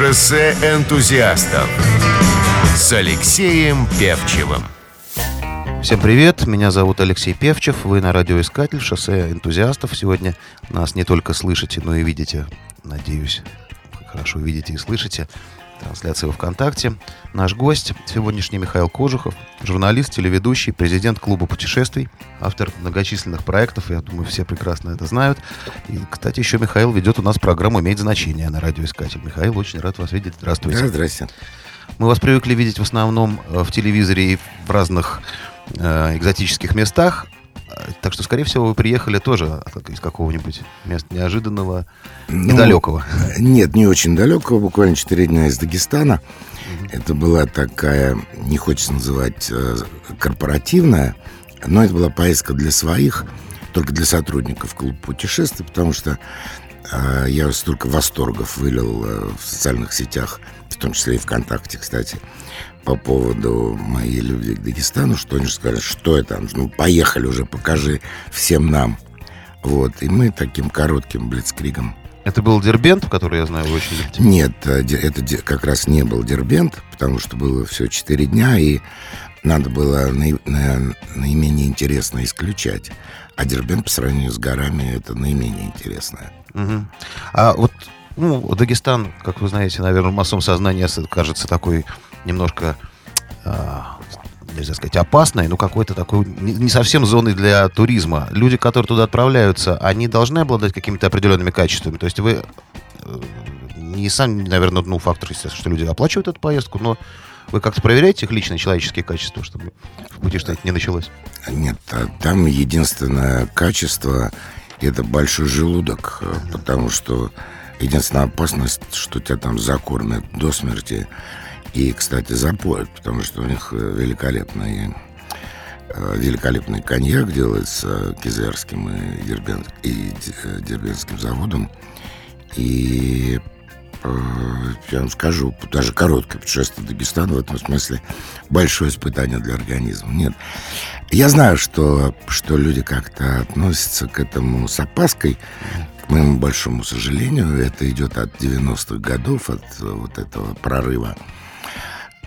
Шоссе энтузиастов с Алексеем Певчевым. Всем привет, меня зовут Алексей Певчев, вы на радиоискатель «Шоссе энтузиастов». Сегодня нас не только слышите, но и видите, надеюсь, хорошо видите и слышите. Трансляция во ВКонтакте. Наш гость сегодняшний Михаил Кожухов, журналист, телеведущий, президент клуба путешествий, автор многочисленных проектов, я думаю, все прекрасно это знают. И, кстати, еще Михаил ведет у нас программу «Имеет значение» на радиоискатель. Михаил, очень рад вас видеть. Здравствуйте. Да, здрасте. Мы вас привыкли видеть в основном э, в телевизоре и в разных э, экзотических местах. Так что, скорее всего, вы приехали тоже из какого-нибудь места неожиданного, ну, недалекого. Нет, не очень далекого, буквально 4 дня из Дагестана. Угу. Это была такая, не хочется называть э, корпоративная, но это была поездка для своих, только для сотрудников клуба путешествий, потому что э, я столько восторгов вылил э, в социальных сетях, в том числе и ВКонтакте, кстати, по поводу моей любви к Дагестану, что они же сказали, что это, ну, поехали уже, покажи всем нам. Вот, и мы таким коротким блицкригом это был Дербент, который я знаю, вы очень любите? Нет, э, это как раз не был Дербент, потому что было все четыре дня, и надо было наименее интересно исключать. А Дербент по сравнению с горами это наименее интересное. Угу. А вот ну, Дагестан, как вы знаете, наверное, в массовом сознании кажется такой немножко, э, нельзя сказать, опасной, но какой-то такой не совсем зоной для туризма. Люди, которые туда отправляются, они должны обладать какими-то определенными качествами. То есть вы э, не сам, наверное, ну, фактор, естественно, что люди оплачивают эту поездку, но вы как-то проверяете их личные человеческие качества, чтобы в пути что-то не началось? Нет, а там единственное качество – это большой желудок, потому что единственная опасность, что тебя там закормят до смерти – и, кстати, запоют, потому что у них э, великолепный, э, великолепный коньяк делается Кизерским и, Дербен, и э, Дербенским заводом. И я вам скажу, даже короткое путешествие в Дагестан в этом смысле большое испытание для организма. Нет. Я знаю, что, что люди как-то относятся к этому с опаской. Моему большому сожалению, это идет от 90-х годов, от вот этого прорыва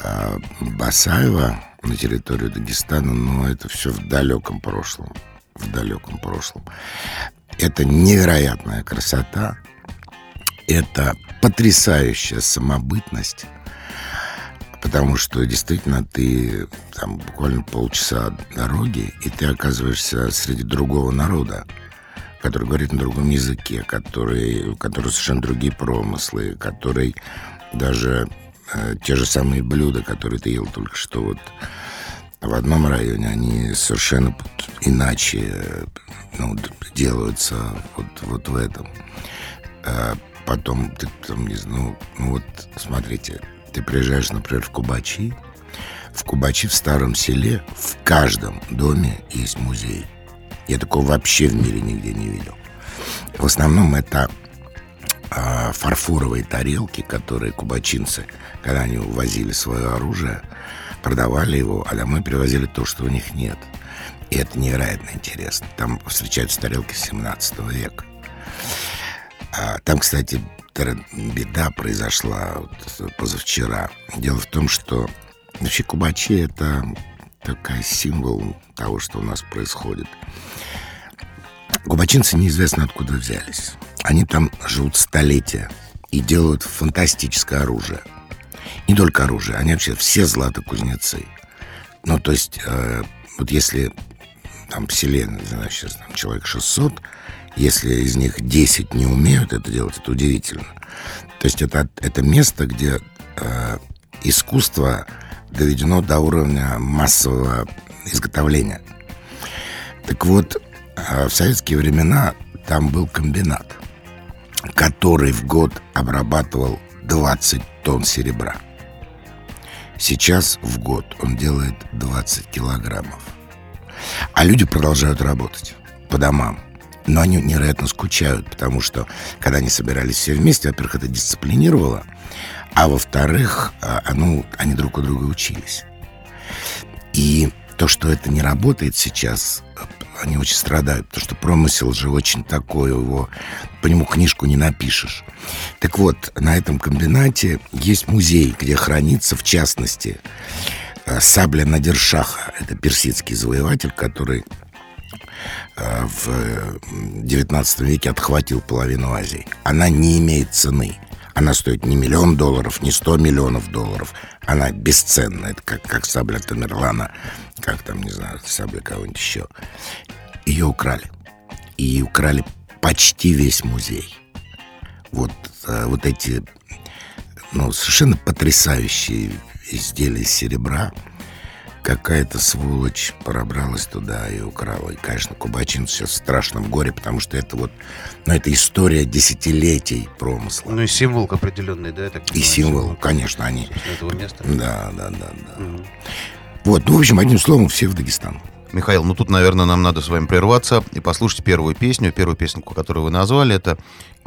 а Басаева на территорию Дагестана, но это все в далеком прошлом. В далеком прошлом. Это невероятная красота. Это потрясающая самобытность. Потому что действительно ты там буквально полчаса дороги, и ты оказываешься среди другого народа, который говорит на другом языке, который, который совершенно другие промыслы, который даже Э, те же самые блюда, которые ты ел только что вот в одном районе, они совершенно иначе ну, делаются вот, вот в этом. А потом ты там, не знаю, ну, ну вот смотрите, ты приезжаешь, например, в Кубачи, в Кубачи в старом селе в каждом доме есть музей. Я такого вообще в мире нигде не видел. В основном это а, фарфоровые тарелки, которые кубачинцы, когда они увозили свое оружие, продавали его, а домой привозили то, что у них нет. И это невероятно интересно. Там встречаются тарелки 17 века. А, там, кстати, беда произошла вот позавчера. Дело в том, что вообще кубачи — это такой символ того, что у нас происходит. Кубачинцы неизвестно откуда взялись. Они там живут столетия и делают фантастическое оружие. Не только оружие, они вообще все златокузнецы. Ну, то есть, э, вот если там в селе, не сейчас там человек 600, если из них 10 не умеют это делать, это удивительно. То есть это, это место, где э, искусство доведено до уровня массового изготовления. Так вот, э, в советские времена там был комбинат который в год обрабатывал 20 тонн серебра. Сейчас в год он делает 20 килограммов. А люди продолжают работать по домам. Но они невероятно скучают, потому что, когда они собирались все вместе, во-первых, это дисциплинировало, а во-вторых, а, ну, они друг у друга учились. И то, что это не работает сейчас, они очень страдают, потому что промысел же очень такой его, по нему книжку не напишешь. Так вот, на этом комбинате есть музей, где хранится, в частности, э, сабля Надиршаха. Это персидский завоеватель, который э, в XIX веке отхватил половину Азии. Она не имеет цены. Она стоит не миллион долларов, не сто миллионов долларов. Она бесценна. Это как, как сабля Тамерлана, как там, не знаю, сабля кого-нибудь еще. Ее украли. И украли почти весь музей. Вот, э, вот эти ну, совершенно потрясающие изделия из серебра – какая-то сволочь пробралась туда и украла. И, конечно, Кубачин сейчас в страшном горе, потому что это вот, ну, это история десятилетий промысла. Ну и символ определенный, да? Так и символ, конечно, они... Этого места. Да, да, да, да. Угу. Вот, ну, в общем, одним словом, все в Дагестан. Михаил, ну тут, наверное, нам надо с вами прерваться и послушать первую песню. Первую песенку, которую вы назвали, это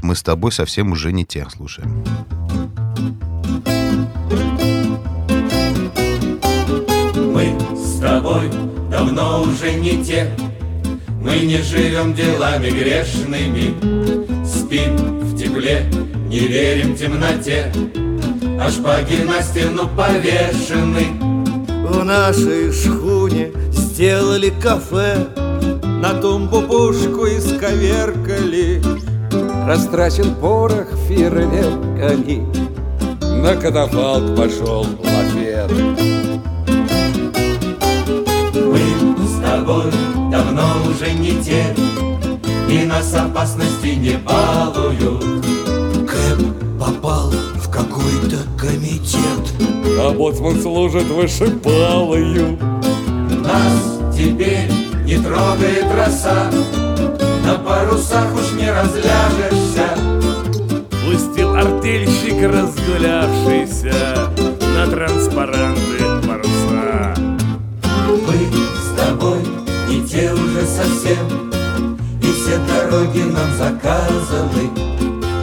«Мы с тобой совсем уже не те». Слушаем. Тобой давно уже не те. Мы не живем делами грешными, Спим в тепле, не верим темноте, А шпаги на стену повешены. В нашей шхуне сделали кафе, На тумбу пушку исковеркали, Растрачен порох фейерверками, На катафалк пошел лафет. И нас опасности не балуют. Кэп попал в какой-то комитет. А боцман служит вышипалою Нас теперь не трогает роса. На парусах уж не разляжешься. Пустил артельщик разгулявшийся На транспаранты паруса. Мы тобой не те уже совсем дороги нам заказаны.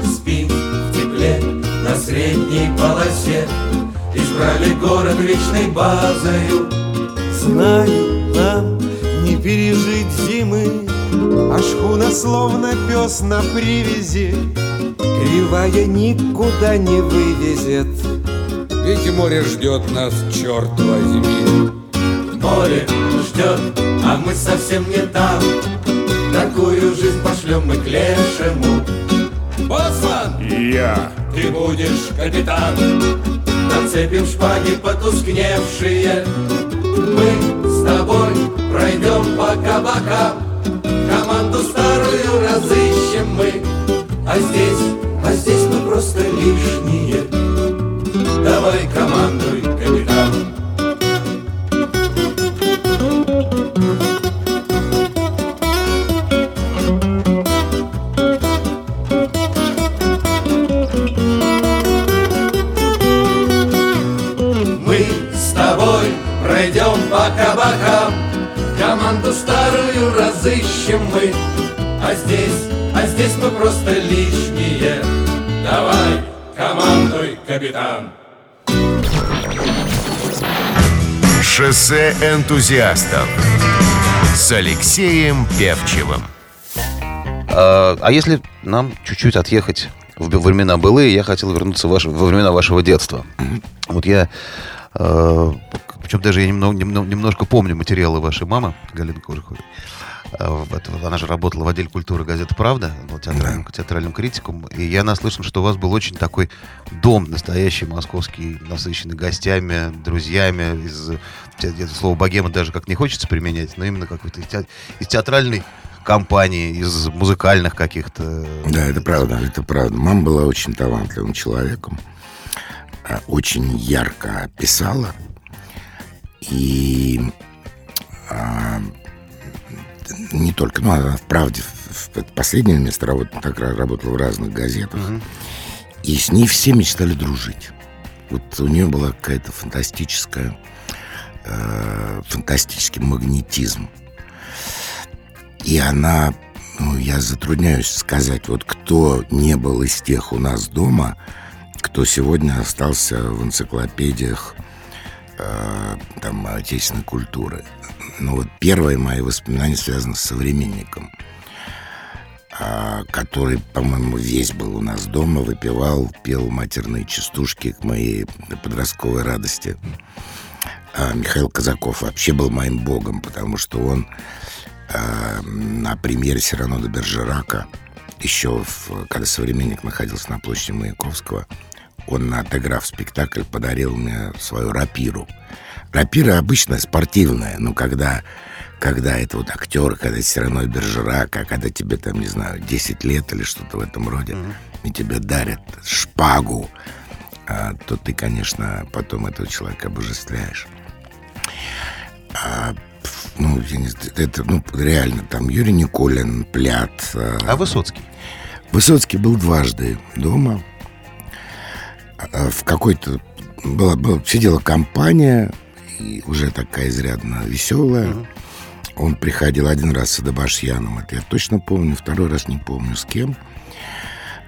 Спим в тепле на средней полосе. Избрали город вечной базою. Знаю, нам не пережить зимы. А шхуна словно пес на привязи. Кривая никуда не вывезет. Ведь море ждет нас, черт возьми. Море ждет, а мы совсем не там Такую жизнь пошлем мы к лешему. Боцман! Я. Ты будешь капитан. Нацепим шпаги потускневшие. Мы с тобой пройдем по кабакам. Команду старую разыщем мы. А здесь, а здесь мы просто лишние. Давай командуй, капитан разыщем мы А здесь, а здесь мы просто лишние Давай, командуй, капитан Шоссе энтузиастов с Алексеем Певчевым. А, а если нам чуть-чуть отъехать в времена былые, я хотел вернуться в ваше, во времена вашего детства. Вот я э, причем даже я немного, немного, немножко помню материалы вашей мамы, Галины Кожуховой. А, она же работала в отделе культуры газеты «Правда», была театральным, театральным критиком. И я наслышан, что у вас был очень такой дом настоящий московский, насыщенный гостями, друзьями. Из, это слово «богема» даже как не хочется применять, но именно какой-то из театральной компании, из музыкальных каких-то... Да, это правда, это правда. Мама была очень талантливым человеком, а, очень ярко писала, и а, не только, ну, она, правде, в последнее место работала, так работала в разных газетах. Угу. И с ней все мечтали дружить. Вот у нее была какая-то фантастическая, э, фантастический магнетизм. И она, ну, я затрудняюсь сказать, вот кто не был из тех у нас дома, кто сегодня остался в энциклопедиях э, там отечественной культуры. Ну вот первые мои воспоминания связаны с современником, а, который, по-моему, весь был у нас дома, выпивал, пел матерные частушки к моей подростковой радости. А Михаил Казаков вообще был моим богом, потому что он э, на премьере Сирано де Бержерака, еще в, когда «Современник» находился на площади Маяковского, он, отыграв спектакль, подарил мне свою рапиру. Рапира обычно спортивная, но когда, когда это вот актер, когда все равно Бержерака, когда тебе там, не знаю, 10 лет или что-то в этом роде, mm-hmm. и тебе дарят шпагу, а, то ты, конечно, потом этого человека обожествляешь. А, ну, я не знаю, это, ну, реально, там Юрий Николин, Плят. А, а Высоцкий? Высоцкий был дважды дома. А, в какой-то... Была, была, сидела компания, и уже такая изрядно веселая. Mm-hmm. Он приходил один раз с Адабашьяном, это я точно помню, второй раз не помню с кем.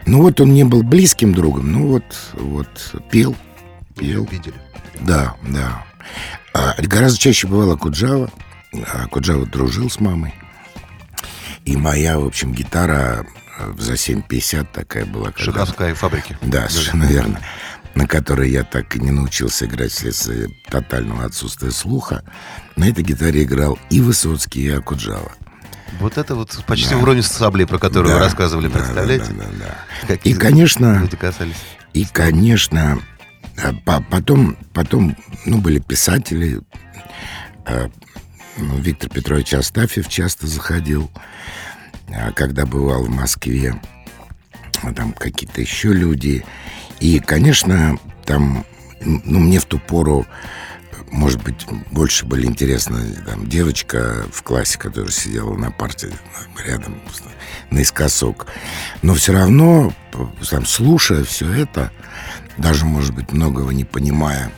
Ну вот он не был близким другом, ну вот, вот пел. Пел. Видели. Да, да. А, гораздо чаще бывало Куджава. А Куджава дружил с мамой. И моя, в общем, гитара за 7,50 такая была. Когда... Шаховская фабрики. Да, да, совершенно верно. На которой я так и не научился играть вследствие тотального отсутствия слуха. На этой гитаре играл и Высоцкий, и Акуджава. Вот это вот почти да. уровень сабли, про который да, вы рассказывали, да, представляете? Да, да, да. да. и, конечно, люди касались. И, конечно, а потом, потом, ну, были писатели. А, ну, Виктор Петрович Астафьев часто заходил, когда бывал в Москве. Там какие-то еще люди. И, конечно, там, ну, мне в ту пору, может быть, больше были интересны там, девочка в классе, которая сидела на парте рядом, наискосок. Но все равно, там, слушая все это, даже, может быть, многого не понимая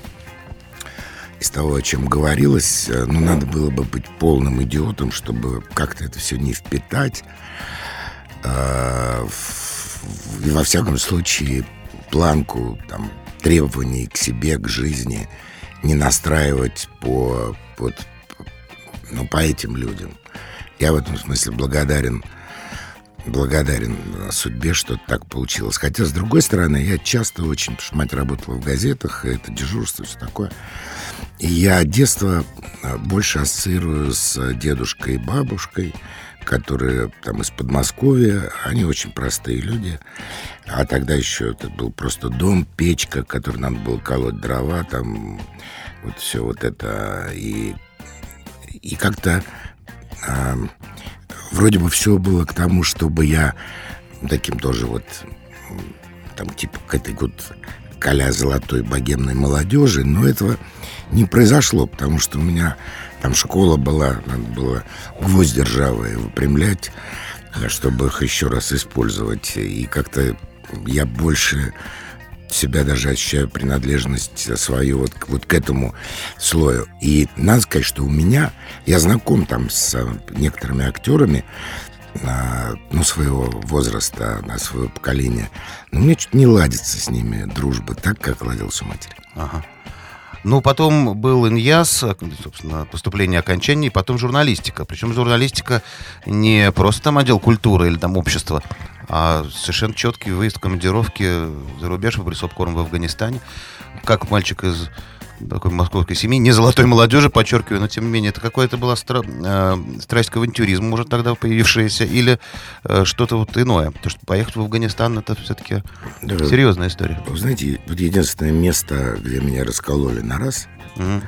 из того, о чем говорилось, э, ну, надо было бы быть полным идиотом, чтобы как-то это все не впитать. А, и во всяком случае планку там, требований к себе, к жизни не настраивать по, вот, ну, по этим людям. Я в этом смысле благодарен благодарен судьбе, что так получилось. Хотя, с другой стороны, я часто очень, потому что мать работала в газетах, это дежурство, все такое. Я детство а, больше ассоциирую с дедушкой и бабушкой, которые там из Подмосковья, они очень простые люди. А тогда еще это был просто дом, печка, который надо было колоть дрова, там вот все вот это. И, и как-то а, вроде бы все было к тому, чтобы я таким тоже вот там типа к этой вот коля золотой богемной молодежи, но этого не произошло, потому что у меня там школа была, надо было гвозди ржавые выпрямлять, чтобы их еще раз использовать. И как-то я больше себя даже ощущаю принадлежность свою вот, вот к этому слою. И надо сказать, что у меня, я знаком там с некоторыми актерами, а, ну, своего возраста, на свое поколение. Но мне чуть не ладится с ними дружба так, как ладился матери. Ага. Ну, потом был иньяс, собственно, поступление окончания, и потом журналистика. Причем журналистика не просто там отдел культуры или там общества, а совершенно четкий выезд командировки за рубеж, в Борисовкорм в Афганистане. Как мальчик из такой московской семьи, не золотой молодежи, подчеркиваю, но тем не менее, это какая-то была стра... э, страсть к авантюризму, может, тогда появившаяся, или э, что-то вот иное. Потому что поехать в Афганистан, это все-таки да, серьезная история. Вы знаете, вот единственное место, где меня раскололи на раз, угу.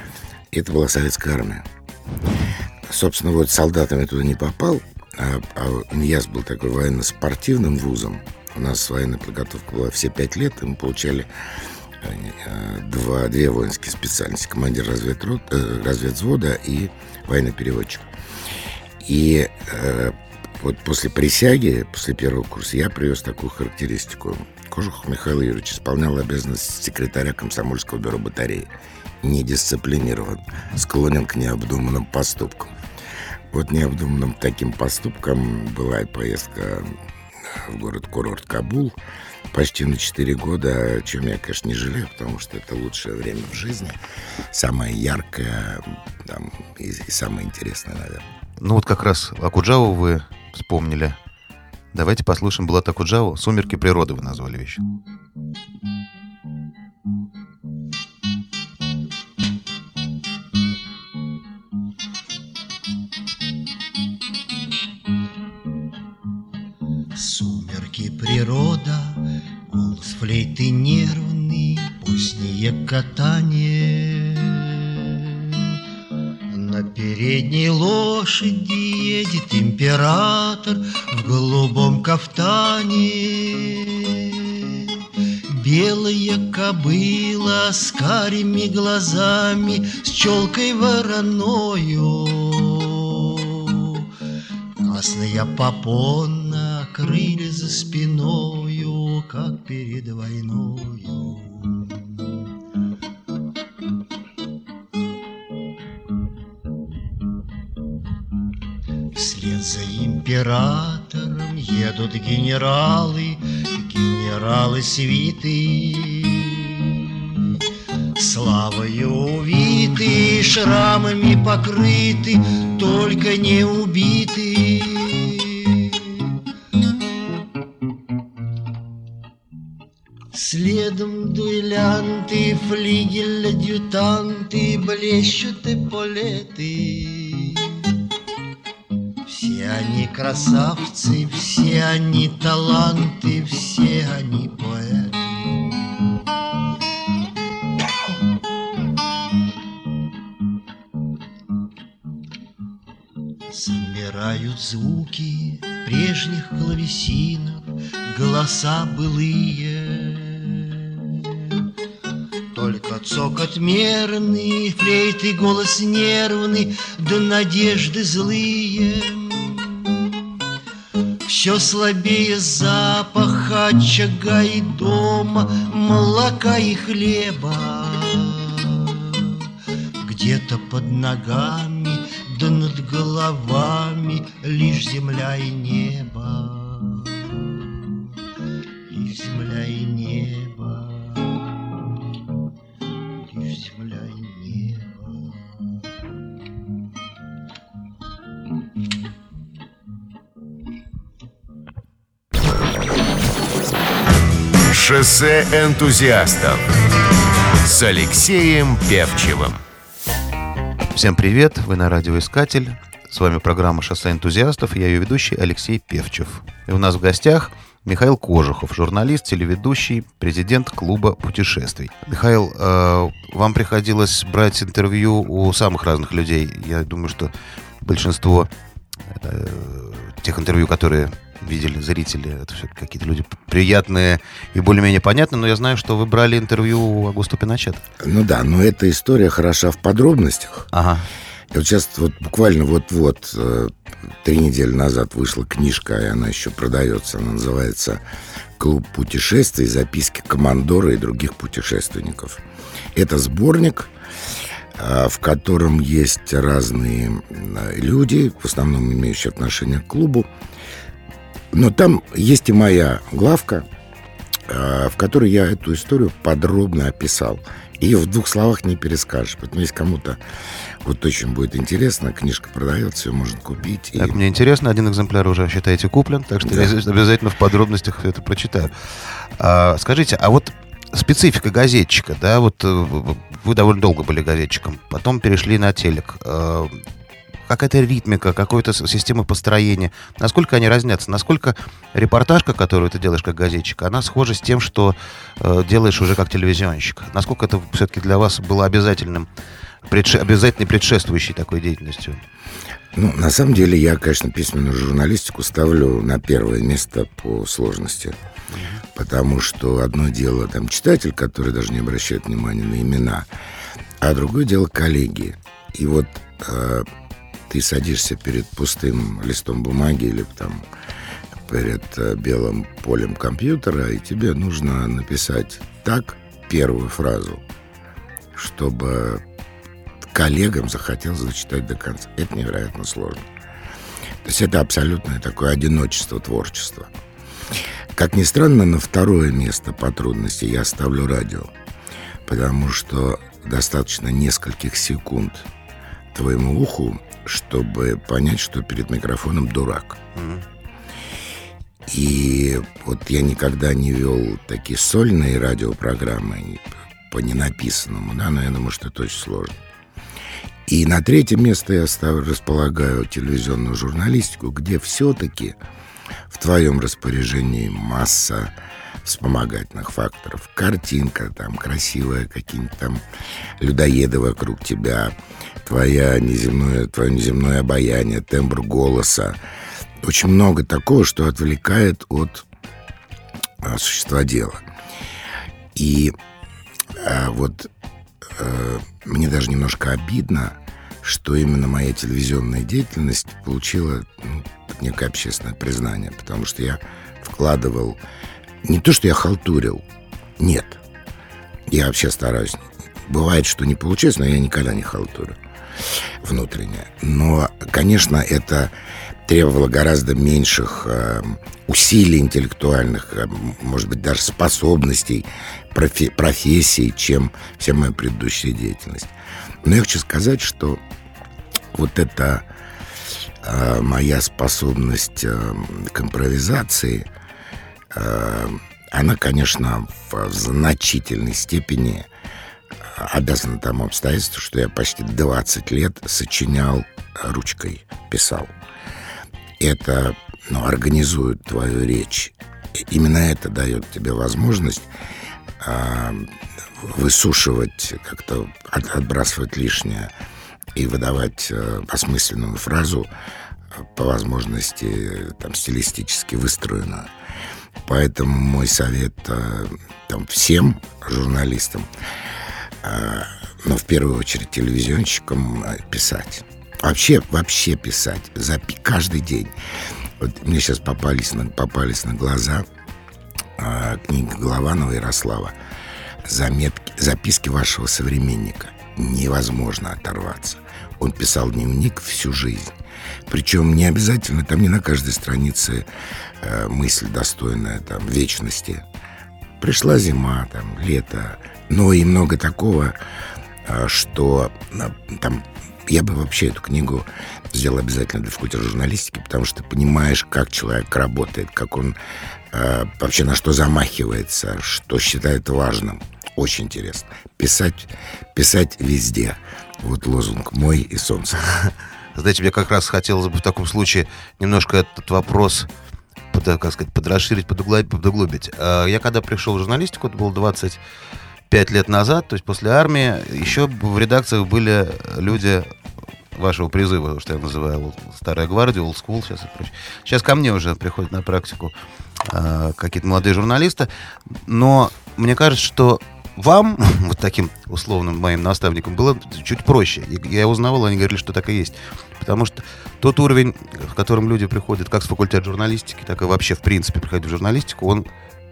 это была советская армия. Собственно, вот солдатами туда не попал, а, а ИНЯС был такой военно-спортивным вузом. У нас военная подготовка была все пять лет, и мы получали два, две воинские специальности. Командир разведрот, э, разведвзвода и военный переводчик. И э, вот после присяги, после первого курса, я привез такую характеристику. Кожухов Михаил Юрьевич исполнял обязанности секретаря комсомольского бюро батареи. Недисциплинирован, склонен к необдуманным поступкам. Вот необдуманным таким поступком была и поездка в город-курорт Кабул – почти на 4 года, о чем я, конечно, не жалею, потому что это лучшее время в жизни, самое яркое там, и, и самое интересное, наверное. Ну вот как раз Акуджаву вы вспомнили. Давайте послушаем Булата Акуджаву «Сумерки природы» вы назвали вещь. Позднее катание. На передней лошади едет император в голубом кафтане. Белая кобыла с карими глазами, с челкой вороною. Красная попона, крылья за спиною, как перед войною. Императором едут генералы, генералы свиты. Славою увиты, шрамами покрыты, только не убиты. Следом дуэлянты, флигель-адъютанты, блещут эполеты. Все они красавцы, все они таланты, все они поэты. Собирают звуки прежних клавесинов, голоса былые. Только цокот мерный, флейты голос нервный, да надежды злые. Все слабее запах очага и дома, молока и хлеба. Где-то под ногами, да над головами лишь земля и небо. Лишь земля и небо. Шоссе энтузиастов с Алексеем Певчевым. Всем привет, вы на радиоискатель. С вами программа «Шоссе энтузиастов», я ее ведущий Алексей Певчев. И у нас в гостях Михаил Кожухов, журналист, телеведущий, президент клуба путешествий. Михаил, э, вам приходилось брать интервью у самых разных людей. Я думаю, что большинство э, тех интервью, которые видели зрители, это все какие-то люди приятные и более-менее понятные, но я знаю, что вы брали интервью у Агуста Пиночета. Ну да, но эта история хороша в подробностях. Ага. И вот сейчас вот буквально вот-вот э, три недели назад вышла книжка, и она еще продается. Она называется «Клуб путешествий. Записки командора и других путешественников». Это сборник, э, в котором есть разные э, люди, в основном имеющие отношение к клубу. Но там есть и моя главка, э, в которой я эту историю подробно описал. Ее в двух словах не перескажешь. Поэтому если кому-то вот очень будет интересно, книжка продается, ее можно купить. и- Так, мне интересно, один экземпляр уже, считаете, куплен, так что Да. я обязательно в подробностях это прочитаю. А, скажите, а вот специфика газетчика, да, вот э, вы довольно долго были газетчиком, потом перешли на телек. Какая-то ритмика, какая-то с- система построения. Насколько они разнятся? Насколько репортажка, которую ты делаешь как газетчик, она схожа с тем, что э, делаешь уже как телевизионщик? Насколько это все-таки для вас было обязательным, предше- обязательной предшествующей такой деятельностью? Ну, на самом деле, я, конечно, письменную журналистику ставлю на первое место по сложности. Потому что одно дело там читатель, который даже не обращает внимания на имена, а другое дело коллеги. И вот э, ты садишься перед пустым листом бумаги или там перед э, белым полем компьютера, и тебе нужно написать так первую фразу, чтобы коллегам захотелось зачитать до конца. Это невероятно сложно. То есть это абсолютное такое одиночество творчества. Как ни странно, на второе место по трудности я ставлю радио. Потому что достаточно нескольких секунд твоему уху, чтобы понять, что перед микрофоном дурак. И вот я никогда не вел такие сольные радиопрограммы по ненаписанному, да, но я думаю, что это очень сложно. И на третье место я став, располагаю телевизионную журналистику, где все-таки в твоем распоряжении масса вспомогательных факторов. Картинка там красивая, какие-нибудь там людоеды вокруг тебя, твоя неземное, твое неземное обаяние, тембр голоса. Очень много такого, что отвлекает от а, существа дела. И а, вот а, мне даже немножко обидно, что именно моя телевизионная деятельность получила ну, некое общественное признание, потому что я вкладывал не то, что я халтурил, нет. Я вообще стараюсь. Бывает, что не получается, но я никогда не халтурю внутренне. Но, конечно, это требовало гораздо меньших э, усилий интеллектуальных, э, может быть, даже способностей, профи- профессий, чем вся моя предыдущая деятельность. Но я хочу сказать, что вот эта э, моя способность э, к импровизации, э, она, конечно, в, значительной степени обязана тому обстоятельству, что я почти 20 лет сочинял ручкой, писал. Это ну, организует твою речь. Именно это дает тебе возможность э, высушивать, как-то от, отбрасывать лишнее и выдавать э, осмысленную фразу э, по возможности там стилистически выстроенную. Поэтому мой совет э, там, всем журналистам, э, но в первую очередь телевизионщикам, э, писать. Вообще, вообще писать. Запи каждый день. Вот мне сейчас попались на, попались на глаза э, книга Голованова Ярослава заметки, записки вашего современника. Невозможно оторваться. Он писал дневник всю жизнь. Причем не обязательно, там не на каждой странице э, мысль достойная там вечности. Пришла зима, там, лето, но и много такого, э, что э, там я бы вообще эту книгу сделал обязательно для факультета журналистики, потому что понимаешь, как человек работает, как он э, вообще на что замахивается, что считает важным. Очень интересно. Писать, писать везде. Вот лозунг «Мой и солнце». Знаете, мне как раз хотелось бы в таком случае немножко этот вопрос под, как сказать, подрасширить, подуглубить. А, я когда пришел в журналистику, это было 25 лет назад, то есть после армии, еще в редакциях были люди вашего призыва, что я называю старая гвардия, old school сейчас и прочее. Сейчас ко мне уже приходят на практику э, какие-то молодые журналисты, но мне кажется, что вам, вот таким условным моим наставником, было чуть проще. Я узнавал, они говорили, что так и есть. Потому что тот уровень, в котором люди приходят как с факультета журналистики, так и вообще, в принципе, приходят в журналистику, он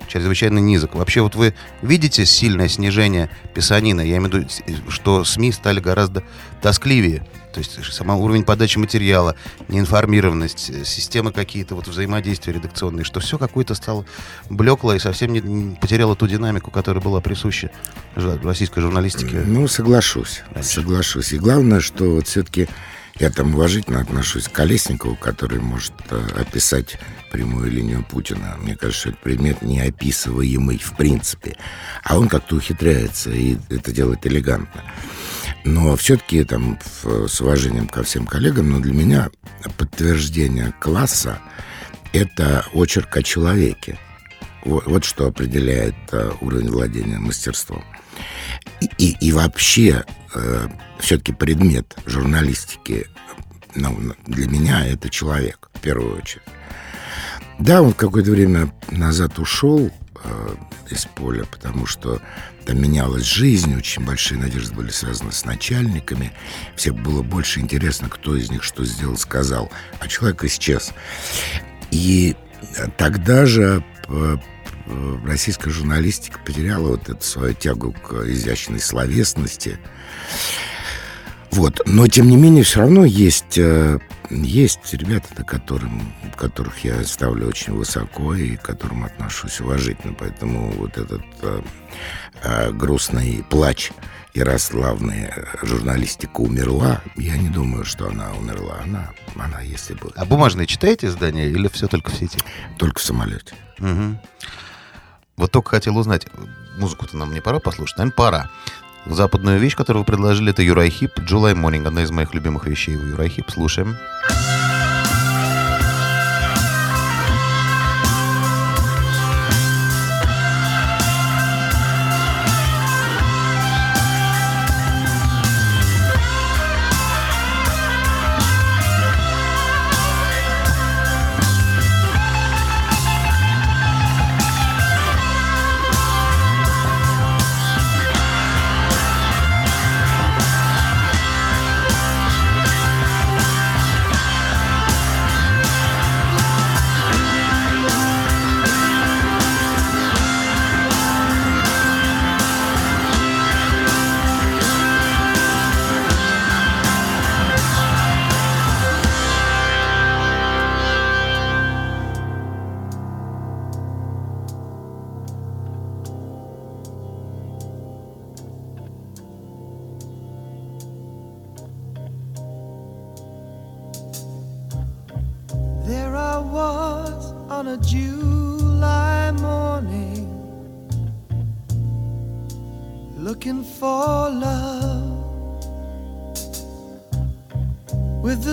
чрезвычайно низок. Вообще, вот вы видите сильное снижение писанина? Я имею в виду, что СМИ стали гораздо тоскливее. То есть сама уровень подачи материала, неинформированность, э, системы какие-то, вот взаимодействия редакционные, что все какое-то стало блекло и совсем не, не потеряло ту динамику, которая была присуща российской журналистике. Ну, соглашусь, раньше. соглашусь. И главное, что вот все-таки я там уважительно отношусь к Колесникову, который может э, описать прямую линию Путина. Мне кажется, что это предмет неописываемый в принципе. А он как-то ухитряется и это делает элегантно. Но все-таки там с уважением ко всем коллегам, но для меня подтверждение класса — это очерк о человеке. Вот, вот что определяет uh, уровень владения мастерством. И, и, и вообще, э, все-таки предмет журналистики ну, для меня это человек, в первую очередь. Да, он какое-то время назад ушел э, из поля, потому что там менялась жизнь, очень большие надежды были связаны с начальниками. Всем было больше интересно, кто из них что сделал, сказал. А человек исчез. И тогда же э, российская журналистика потеряла вот эту свою тягу к изящной словесности. Вот. Но, тем не менее, все равно есть, э, есть ребята, которым, которых я ставлю очень высоко и к которым отношусь уважительно. Поэтому вот этот э, э, грустный плач Ярославная журналистика умерла. Я не думаю, что она умерла. Она, она если бы... А бумажные читаете издания или все только в сети? Только в самолете. Мгм. Вот только хотел узнать, музыку-то нам не пора послушать? Наверное, пора. Западную вещь, которую вы предложили, это Юрай Хип, July Morning, одна из моих любимых вещей у Юрай Хип. Слушаем.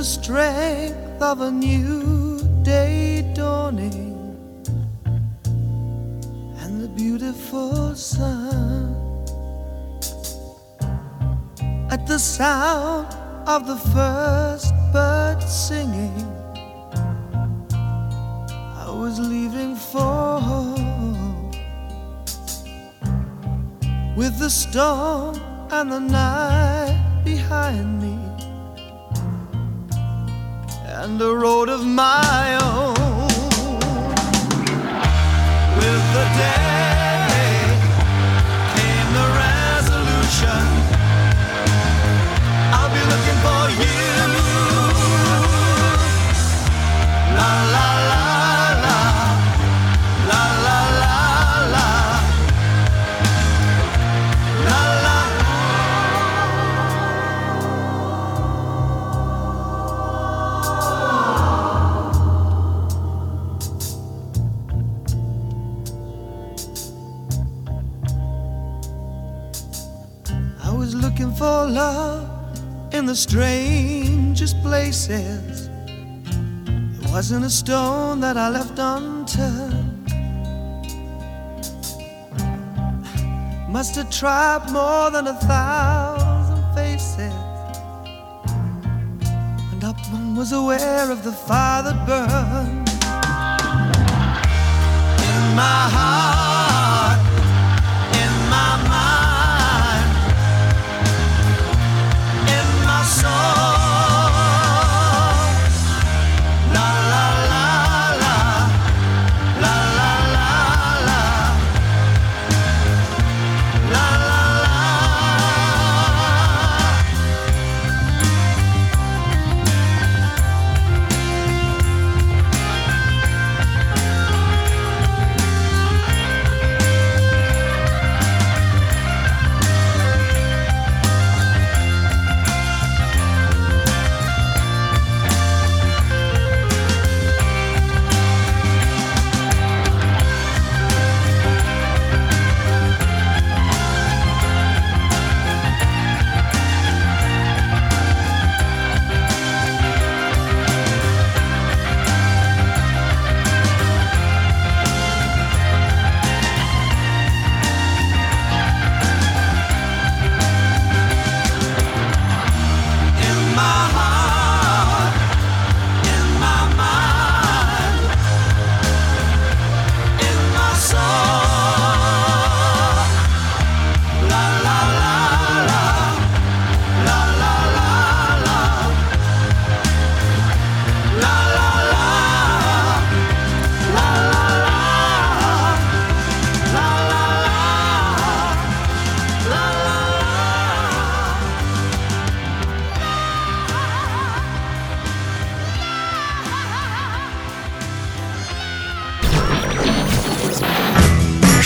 The strength of a new day dawning and the beautiful sun. At the sound of the first bird singing. I was leaving for home with the storm and the night behind me and a road of my own. With the day the strangest places. There wasn't a stone that I left unturned. Must have tried more than a thousand faces. And not one was aware of the fire that burned in my heart,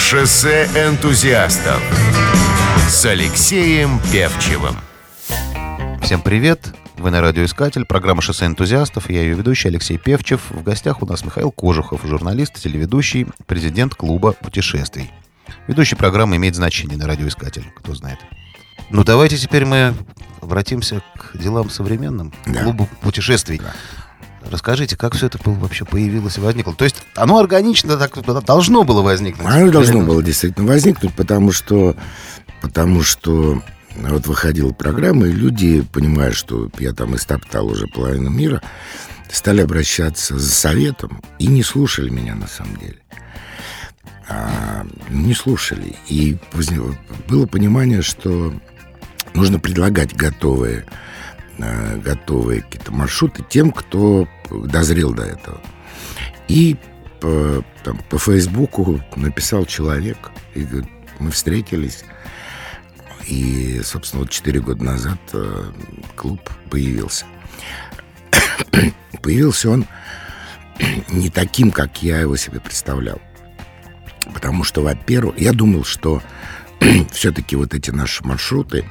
Шоссе энтузиастов с Алексеем Певчевым. Всем привет! Вы на радиоискатель, программа «Шоссе энтузиастов». Я ее ведущий Алексей Певчев. В гостях у нас Михаил Кожухов, журналист, телеведущий, президент клуба путешествий. Ведущий программы имеет значение на радиоискатель, кто знает. Ну, давайте теперь мы обратимся к делам современным, Да. клубу путешествий. Расскажите, как все это было, вообще появилось и возникло? То есть оно органично так должно было возникнуть? Оно должно было действительно возникнуть, потому что, потому что вот выходила программа, и люди, понимая, что я там истоптал уже половину мира, стали обращаться за советом и не слушали меня на самом деле. А, не слушали. И было понимание, что нужно предлагать готовые, э, готовые какие-то маршруты тем, кто дозрел до этого. И по, там, по Фейсбуку написал человек, и говорит, мы встретились, и, собственно, вот 4 года назад э, клуб появился. появился он не таким, как я его себе представлял. Потому что, во-первых, я думал, что все-таки вот эти наши маршруты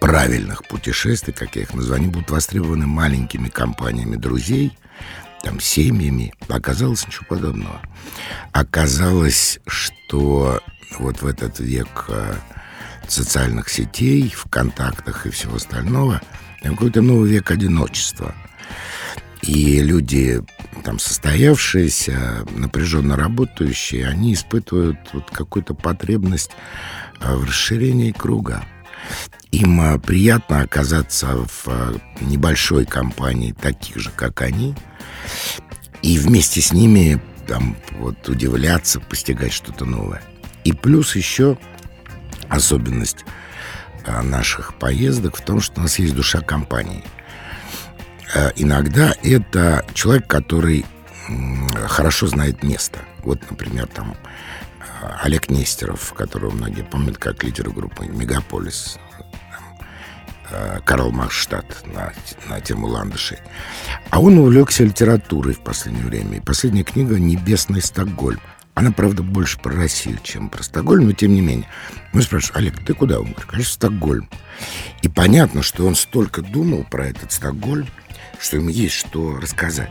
правильных путешествий, как я их называю, они будут востребованы маленькими компаниями друзей, там, семьями. Оказалось ничего подобного. Оказалось, что вот в этот век э, социальных сетей, в контактах и всего остального, какой-то новый век одиночества. И люди, там, состоявшиеся, напряженно работающие, они испытывают вот какую-то потребность э, в расширении круга. Им э, приятно оказаться в э, небольшой компании таких же, как они, и вместе с ними там вот удивляться, постигать что-то новое. И плюс еще особенность э, наших поездок в том, что у нас есть душа компании. Иногда это человек, который хорошо знает место. Вот, например, там Олег Нестеров, которого многие помнят как лидера группы «Мегаполис», Карл Марштадт на, на тему ландышей. А он увлекся литературой в последнее время. И последняя книга «Небесный Стокгольм». Она, правда, больше про Россию, чем про Стокгольм, но тем не менее. Мы спрашиваем, Олег, ты куда? Он говорит, конечно, Стокгольм. И понятно, что он столько думал про этот Стокгольм, что ему есть что рассказать.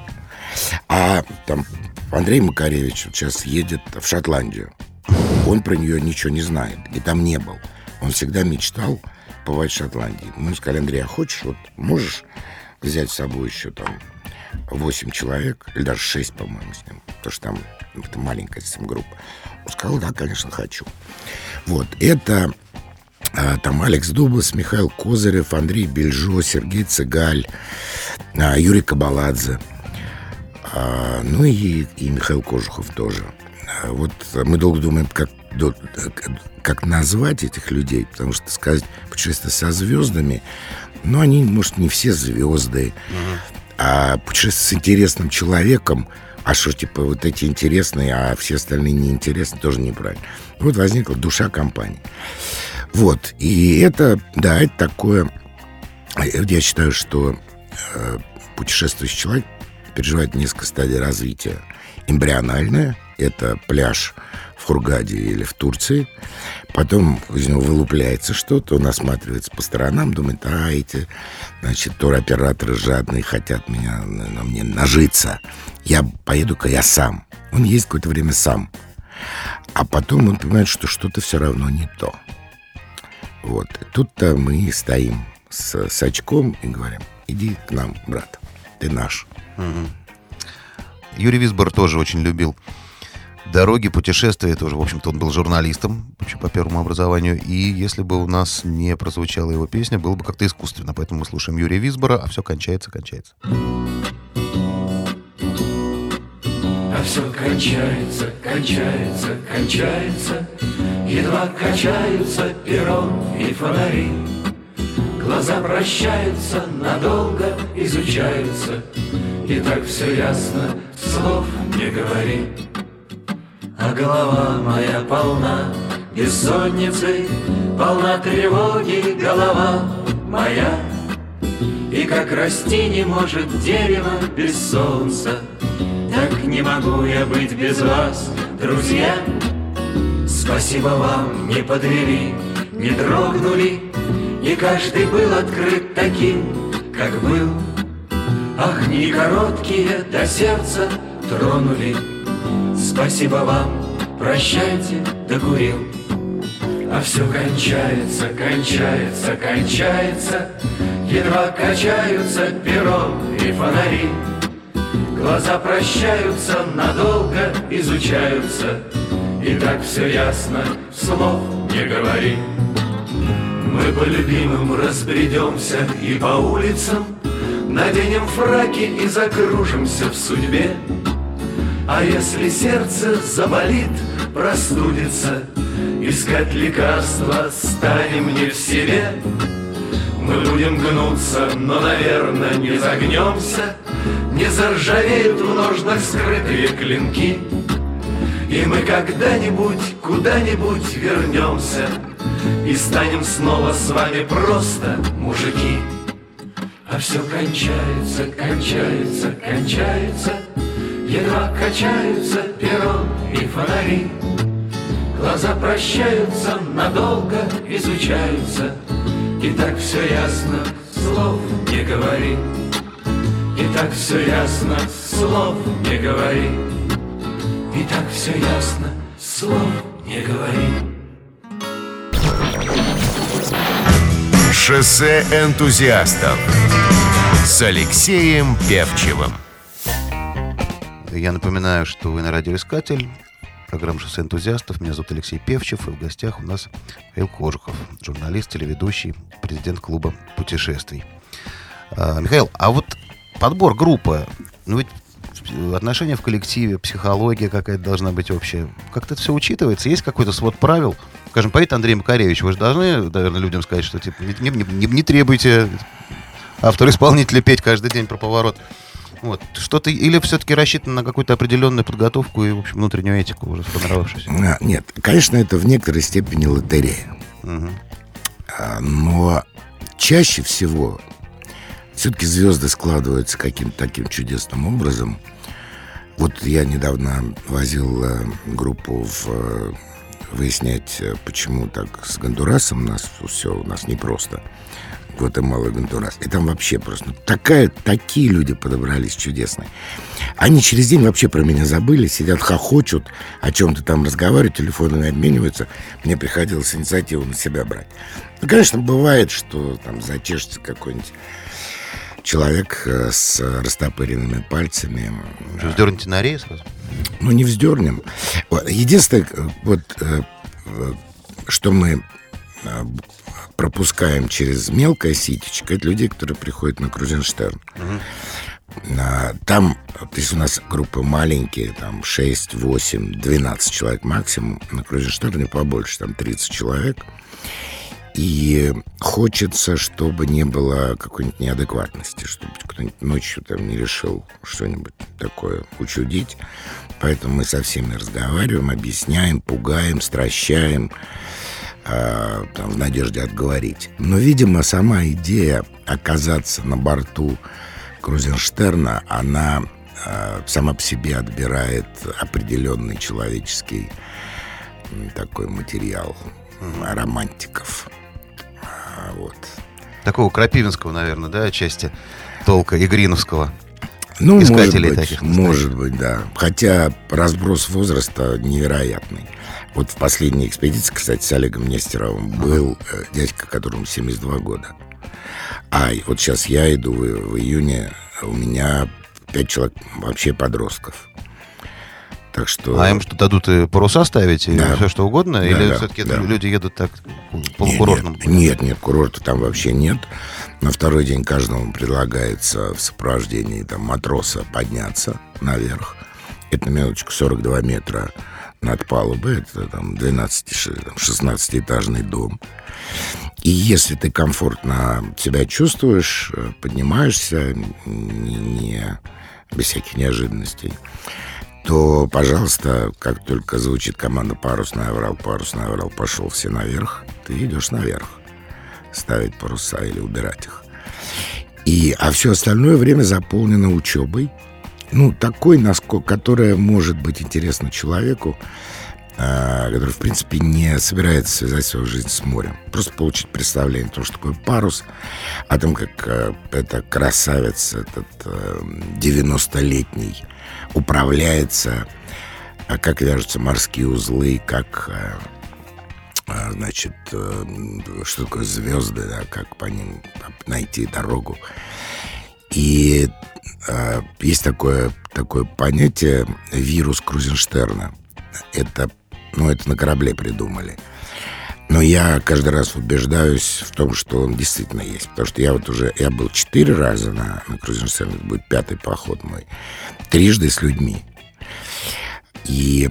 А там Андрей Макаревич сейчас едет в Шотландию. Он про нее ничего не знает и там не был. Он всегда мечтал побывать в Шотландии. Мы сказали, Андрей, а хочешь, вот можешь взять с собой еще там 8 человек, или даже 6, по-моему, с ним, потому что там это маленькая совсем группа. Он сказал, да, конечно, хочу. Вот, это а, там Алекс Дублас, Михаил Козырев, Андрей Бельжо, Сергей Цыгаль, а, Юрий Кабаладзе, а, ну и, и Михаил Кожухов тоже. А, Вот мы долго думаем, как, до- как назвать этих людей, потому что сказать путешествие со звездами, ну, они, может, не все звезды, а путешествие с интересным человеком, а что, типа, вот эти интересные, а все остальные неинтересные, тоже неправильно. Вот возникла душа компании. Вот, и это, да, это такое... Я считаю, что э, путешествующий человек переживает несколько стадий развития. Эмбриональная – это пляж Хургаде или в Турции. Потом из него вылупляется что-то, он осматривается по сторонам, думает, а эти, значит, туроператоры жадные хотят меня, на, мне нажиться. Я поеду-ка я сам. Он есть какое-то время сам. А потом он понимает, что что-то все равно не то. Вот. Тут-то мы стоим с, с очком и говорим, иди к нам, брат, ты наш. Юрий Висбор тоже очень любил дороги, путешествия тоже. В общем-то, он был журналистом вообще по первому образованию. И если бы у нас не прозвучала его песня, было бы как-то искусственно. Поэтому мы слушаем Юрия Висбора, а все кончается, кончается. А все кончается, кончается, кончается Едва качаются перрон и фонари Глаза прощаются, надолго изучаются И так все ясно, слов не говори А голова моя полна бессонницы Полна тревоги голова моя И как расти не может дерево без солнца Так не могу я быть без вас, друзья Спасибо вам, не подвели, не дрогнули, И каждый был открыт таким, как был. Ах, не короткие до сердца тронули. Спасибо вам, прощайте, докурил. А все кончается, кончается, кончается, Едва качаются перо и фонари. Глаза прощаются, надолго изучаются, И так все ясно, слов не говори. Мы по любимым разбредемся и по улицам, Наденем фраки и закружимся в судьбе. А если сердце заболит, простудится, Искать лекарства станем не в себе. Мы будем гнуться, но, наверное, не загнемся, Не заржавеют в ножнах скрытые клинки, И мы когда-нибудь куда-нибудь вернемся И станем снова с вами просто мужики. А все кончается, кончается, кончается, Едва качаются перо и фонари. Глаза прощаются, надолго изучаются, И так все ясно, слов не говори. И так все ясно, слов не говори. И так все ясно, слов не говори. Шоссе энтузиастов с Алексеем Певчевым. Я напоминаю, что вы на радиоискатель. Программа «Шоссе энтузиастов». Меня зовут Алексей Певчев. И в гостях у нас Михаил Кожухов, журналист, телеведущий, президент клуба путешествий. А, Михаил, а вот подбор группы, ну ведь отношения в коллективе, психология какая-то должна быть общая. Как-то это все учитывается? Есть какой-то свод правил? Скажем, поэт Андрей Макаревич, вы же должны, наверное, людям сказать, что типа, не, не, не, не требуйте автор-исполнителя петь каждый день про поворот. Вот. Что-то, или все-таки рассчитано на какую-то определенную подготовку и, в общем, внутреннюю этику уже сформировавшуюся? А, Нет, конечно, это в некоторой степени лотерея. А, Но чаще всего все-таки звезды складываются каким-то таким чудесным образом. Вот я недавно возил э, группу в э, выяснять, э, почему так с Гондурасом у нас все у нас непросто. Гватемала и Гондурас. И там вообще просто ну, такая, такие люди подобрались чудесные. Они через день вообще про меня забыли, сидят, хохочут, о чем-то там разговаривают, телефонами обмениваются. Мне приходилось инициативу на себя брать. Ну, конечно, бывает, что там зачешется какой-нибудь человек э, с растопыренными пальцами. Что, Вздерните на рейс? Ну, не вздернем. Единственное, э, вот, э, что мы пропускаем через мелкое ситечко, это люди, которые приходят на Крузенштерн. Там, то есть у нас группы маленькие, там 6, 8, 12 человек максимум. На Крузенштерне побольше, там 30 человек. И хочется, чтобы не было какой-нибудь неадекватности, чтобы кто-нибудь ночью там не решил что-нибудь такое учудить. Поэтому мы со всеми разговариваем, объясняем, пугаем, стращаем, а, там, в надежде отговорить. Но, видимо, сама идея оказаться на борту Крузенштерна, она а, сама по себе отбирает определенный человеческий такой материал романтиков. А, Вот. Такого крапивинского, наверное, да, отчасти толка Игриновского. Ну, Искателей может быть, таких настоящих. может быть, да. Хотя разброс возраста невероятный. Вот в последней экспедиции, кстати, с Олегом Нестеровым был э, дядька, которому 72 года. А вот сейчас я иду в, в июне, у меня пять человек вообще подростков. Так что... А им что, дадут и паруса ставить, и Да. все что угодно? Да, Или да, все-таки да. люди едут так Нет, полукурортным? Нет, нет, нет, курорта там вообще нет. На второй день каждому предлагается в сопровождении там, матроса подняться наверх. Это, на минуточку, 42 метра над палубой. Это там 12-16-этажный дом. И если ты комфортно себя чувствуешь, э, поднимаешься, не, не- без всяких неожиданностей, то, пожалуйста, как только звучит команда «Парусный аврал», «Парусный аврал», пошел все наверх, ты идешь наверх ставить паруса или убирать их. И, а все остальное время заполнено учебой. Ну, такой, насколько, которая может быть интересна человеку, а, который, в принципе, не собирается связать свою жизнь с морем. Просто получить представление о том, что такое парус, о том, как э, эта красавец, этот 90-летний управляется, а как вяжутся морские узлы, как а, значит, что такое звезды, да, как по ним найти дорогу. И э, есть такое, такое понятие вирус Крузенштерна. Это, ну, это на корабле придумали. Но я каждый раз убеждаюсь в том, что он действительно есть. Потому что я вот уже, я был четыре раза на, на Крузенштерне, это будет пятый поход мой. Трижды с людьми. И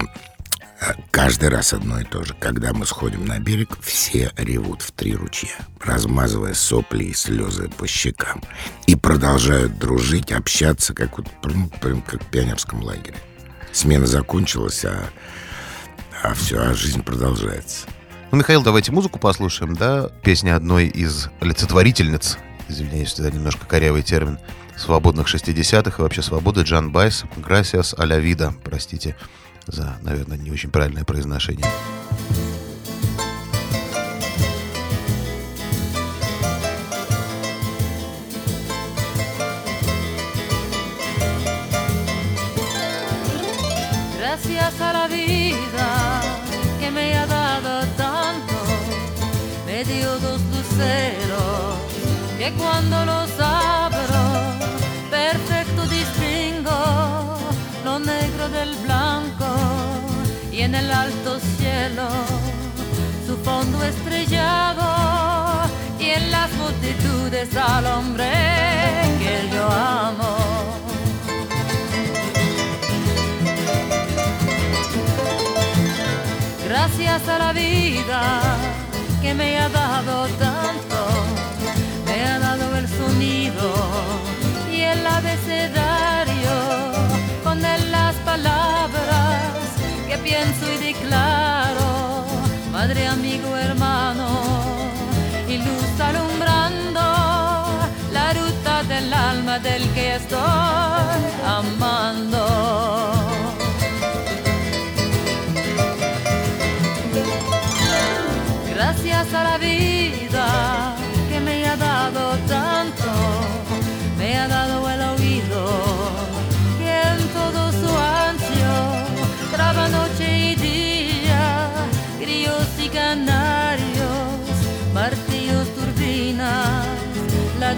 Каждый раз одно и то же. Когда мы сходим на берег, все ревут в три ручья, размазывая сопли и слезы по щекам. И продолжают дружить, общаться, как, вот, прям, прям как в пионерском лагере. Смена закончилась, а, а все, а жизнь продолжается. Ну, Михаил, давайте музыку послушаем, да? Песня одной из олицетворительниц, извиняюсь, это немножко корявый термин, свободных 60-х и вообще свободы Джан Байс, «Gracias a la vida», простите за, наверное, не очень правильное произношение. Gracias a la vida que me ha dado tanto, me dio dos luceros que cuando los abro, perfecto negro del blanco y en el alto cielo su fondo estrellado y en las multitudes al hombre que yo amo. Gracias a la vida que me ha dado tanto, me ha dado el sonido y el abecedario pienso y declaro, madre, amigo, hermano, y luz alumbrando la ruta del alma del que estoy amando.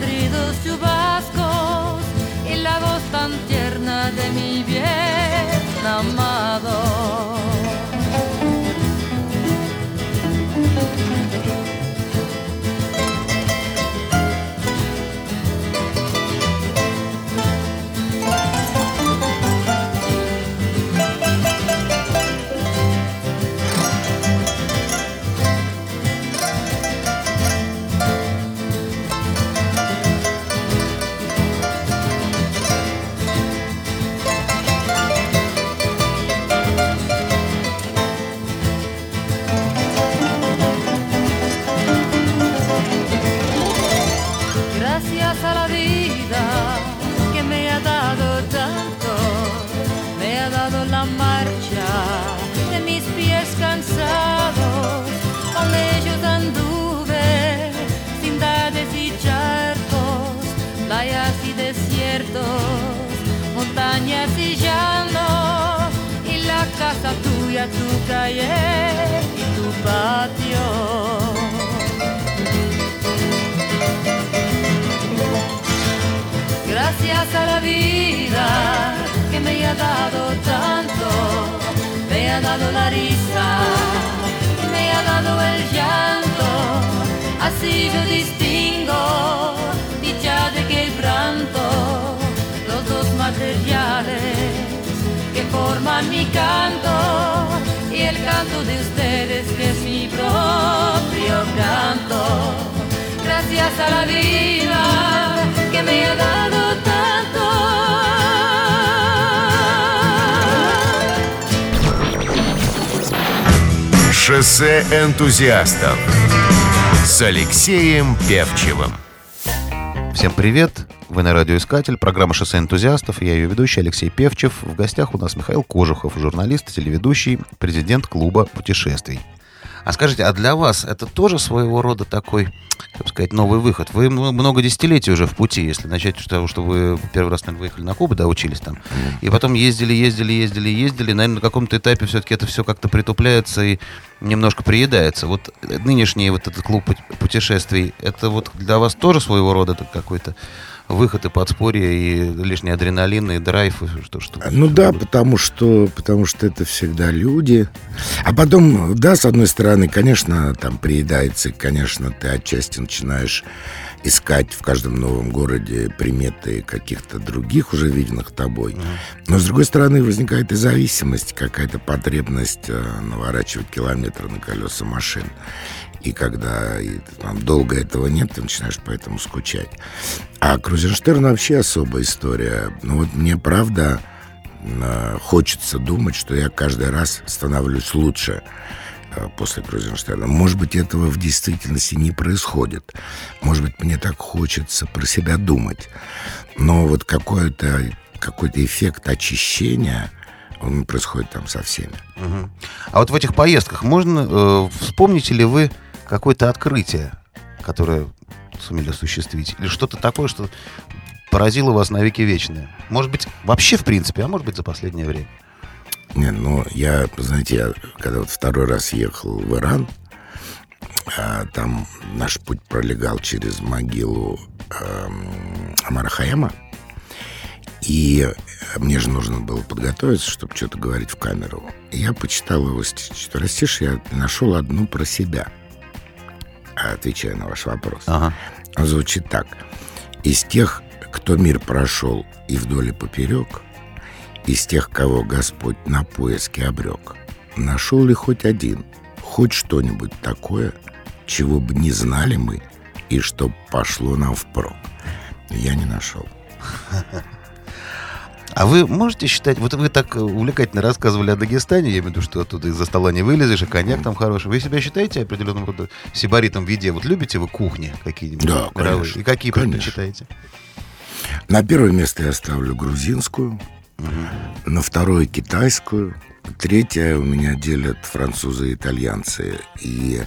Ladridos, chubascos y la voz tan tierna de mi bien энтузиастов с Алексеем Певчевым. Всем привет! Вы на радиоискатель, программа «Шоссе энтузиастов». Я ее ведущий Алексей Певчев. В гостях у нас Михаил Кожухов, журналист, телеведущий, президент клуба путешествий. А скажите, а для вас это тоже своего рода такой, как сказать, новый выход? Вы много десятилетий уже в пути, если начать с того, что вы первый раз, наверное, выехали на Кубу, да, учились там, и потом ездили, ездили, ездили, ездили, наверное, на каком-то этапе все-таки это все как-то притупляется и немножко приедается. Вот нынешний вот этот клуб пут- путешествий, это вот для вас тоже своего рода какой-то выход и подспорье, и лишний адреналин, и драйв, и что, что Ну да, потому что, потому что это всегда люди. А потом, да, с одной стороны, конечно, там приедается, и, конечно, ты отчасти начинаешь искать в каждом новом городе приметы каких-то других уже виденных тобой. Но, с другой стороны, возникает и зависимость, какая-то потребность э, наворачивать километры на колеса машин. И когда и, там, долго этого нет, ты начинаешь поэтому скучать. А Крузенштерн вообще особая история. Ну вот мне правда э, хочется думать, что я каждый раз становлюсь лучше э, после Крузенштерна. Может быть, этого в действительности не происходит. Может быть, мне так хочется про себя думать. Но вот какой-то какой-то эффект очищения, он происходит там со всеми. Мгм. А вот в этих поездках можно э, вспомните ли вы какое-то открытие, которое сумели осуществить, или что-то такое, что поразило вас на веки вечные? Может быть, вообще в принципе, а может быть за последнее время? Не, ну, я, знаете, я когда вот второй раз ехал в Иран, а, там наш путь пролегал через могилу эм, Амара Хаяма, и мне же нужно было подготовиться, чтобы что-то говорить в камеру. И я почитал его ст- четверостишие, я нашел одну про себя, отвечая на ваш вопрос. Ага. Звучит так. Из тех, кто мир прошел и вдоль и поперек, из тех, кого Господь на поиске обрек, нашел ли хоть один, хоть что-нибудь такое, чего бы не знали мы, и что пошло нам впрок? Я не нашел. А вы можете считать, вот вы так э, увлекательно рассказывали о Дагестане, я имею в виду, что оттуда из-за стола не вылезешь, и коньяк там хороший. Вы себя считаете определенным рода сибаритом в еде? Вот любите вы кухни какие-нибудь? Да, мировые? конечно, И какие конечно. предпочитаете? На первое место я ставлю грузинскую, на второе китайскую, третье у меня делят французы и итальянцы, и,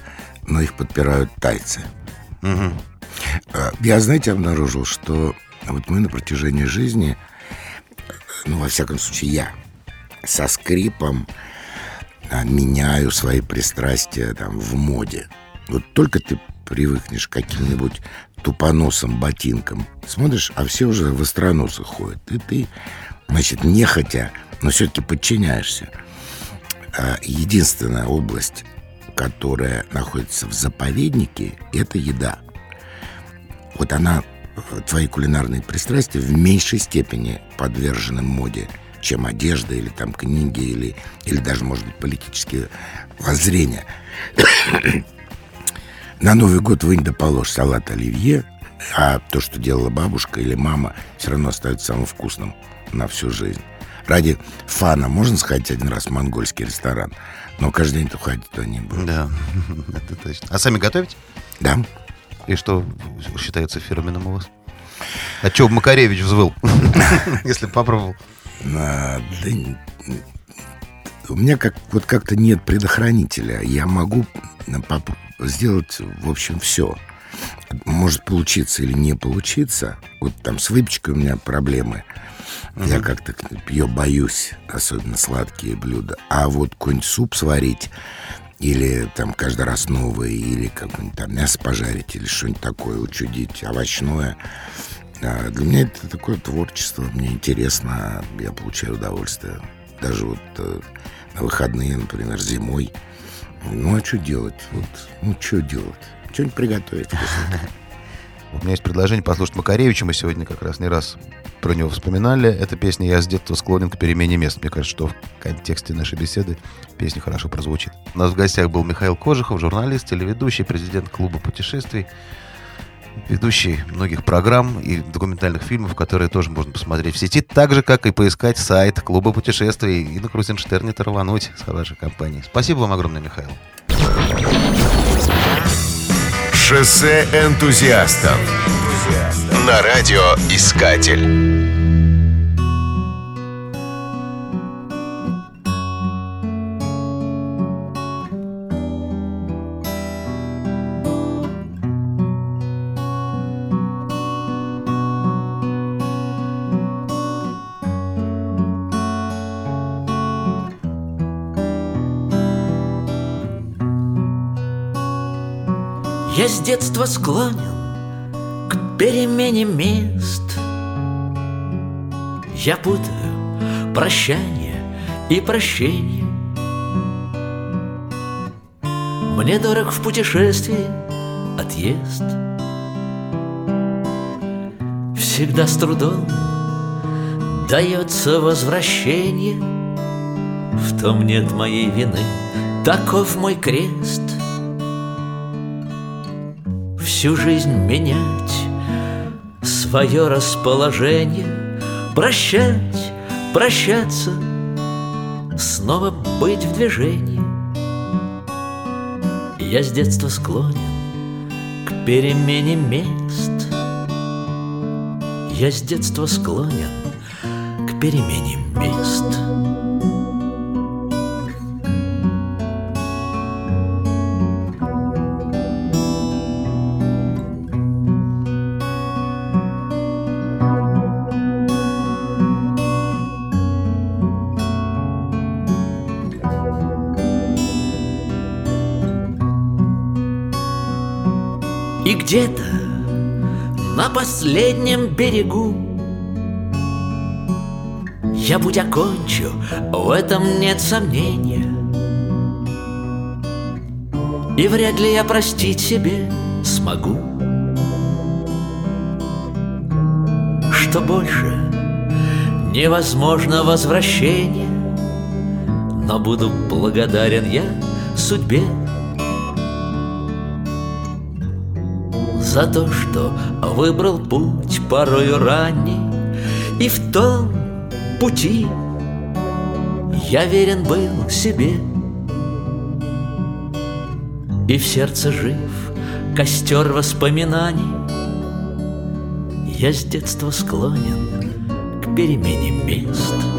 но их подпирают тайцы. А, Я, знаете, обнаружил, что вот мы на протяжении жизни, ну, во всяком случае, я со скрипом а, меняю свои пристрастия там в моде. Вот только ты привыкнешь к каким-нибудь тупоносым ботинкам, смотришь, а все уже в остроносых ходят. И ты, значит, нехотя, но все-таки подчиняешься. А, Единственная область, которая находится в заповеднике, это еда. Вот она, твои кулинарные пристрастия в меньшей степени подвержены моде, чем одежда или там книги, или, или даже, может быть, политические воззрения. На Новый год вынь да положь салат оливье, а то, что делала бабушка или мама, все равно остается самым вкусным на всю жизнь. Ради фана можно сходить один раз в монгольский ресторан, но каждый день ты ходить туда не будет. Да, это точно. А сами готовите? Да? И что считается фирменным у вас? А чего Макаревич взвыл, если попробовал? А, у меня как, вот как-то нет предохранителя. Я могу сделать, в общем, все. Может получиться или не получиться. Вот там с выпечкой у меня проблемы. Я как-то ее боюсь, особенно сладкие блюда. А вот какой-нибудь суп сварить или там каждый раз новый, или какое-нибудь там мясо пожарить, или что-нибудь такое учудить, овощное. А, Для меня это такое творчество, мне интересно, я получаю удовольствие. Даже вот э, на выходные, например, зимой. Ну, а что делать? Вот, ну, что делать? Что-нибудь приготовить. У меня есть предложение послушать Макаревича. Мы сегодня как раз не раз про него вспоминали. Эта песня «Я с детства склонен к перемене мест». Мне кажется, что в контексте нашей беседы песня хорошо прозвучит. У нас в гостях был Михаил Кожухов, журналист, телеведущий, президент клуба путешествий, ведущий многих программ и документальных фильмов, которые тоже можно посмотреть в сети, так же, как и поискать сайт клуба путешествий и на Крузенштерне рвануть с хорошей компанией. Спасибо вам огромное, Михаил. Шоссе энтузиастов на радиоискатель. Я с детства склонен перемене мест. Я путаю прощание и прощение. Мне дорог в путешествии отъезд. Всегда с трудом дается возвращение. В том нет моей вины, таков мой крест — всю жизнь менять свое расположение, прощать, прощаться, снова быть в движении. Я с детства склонен к перемене мест. Я с детства склонен к перемене И где-то на последнем берегу. Я путь окончу, в этом нет сомнения. И вряд ли я простить себе смогу. Что больше невозможно возвращение Но буду благодарен я судьбе За то, что выбрал путь порою ранний. И в том пути я верен был себе. И в сердце жив костер воспоминаний. Я с детства склонен к перемене мест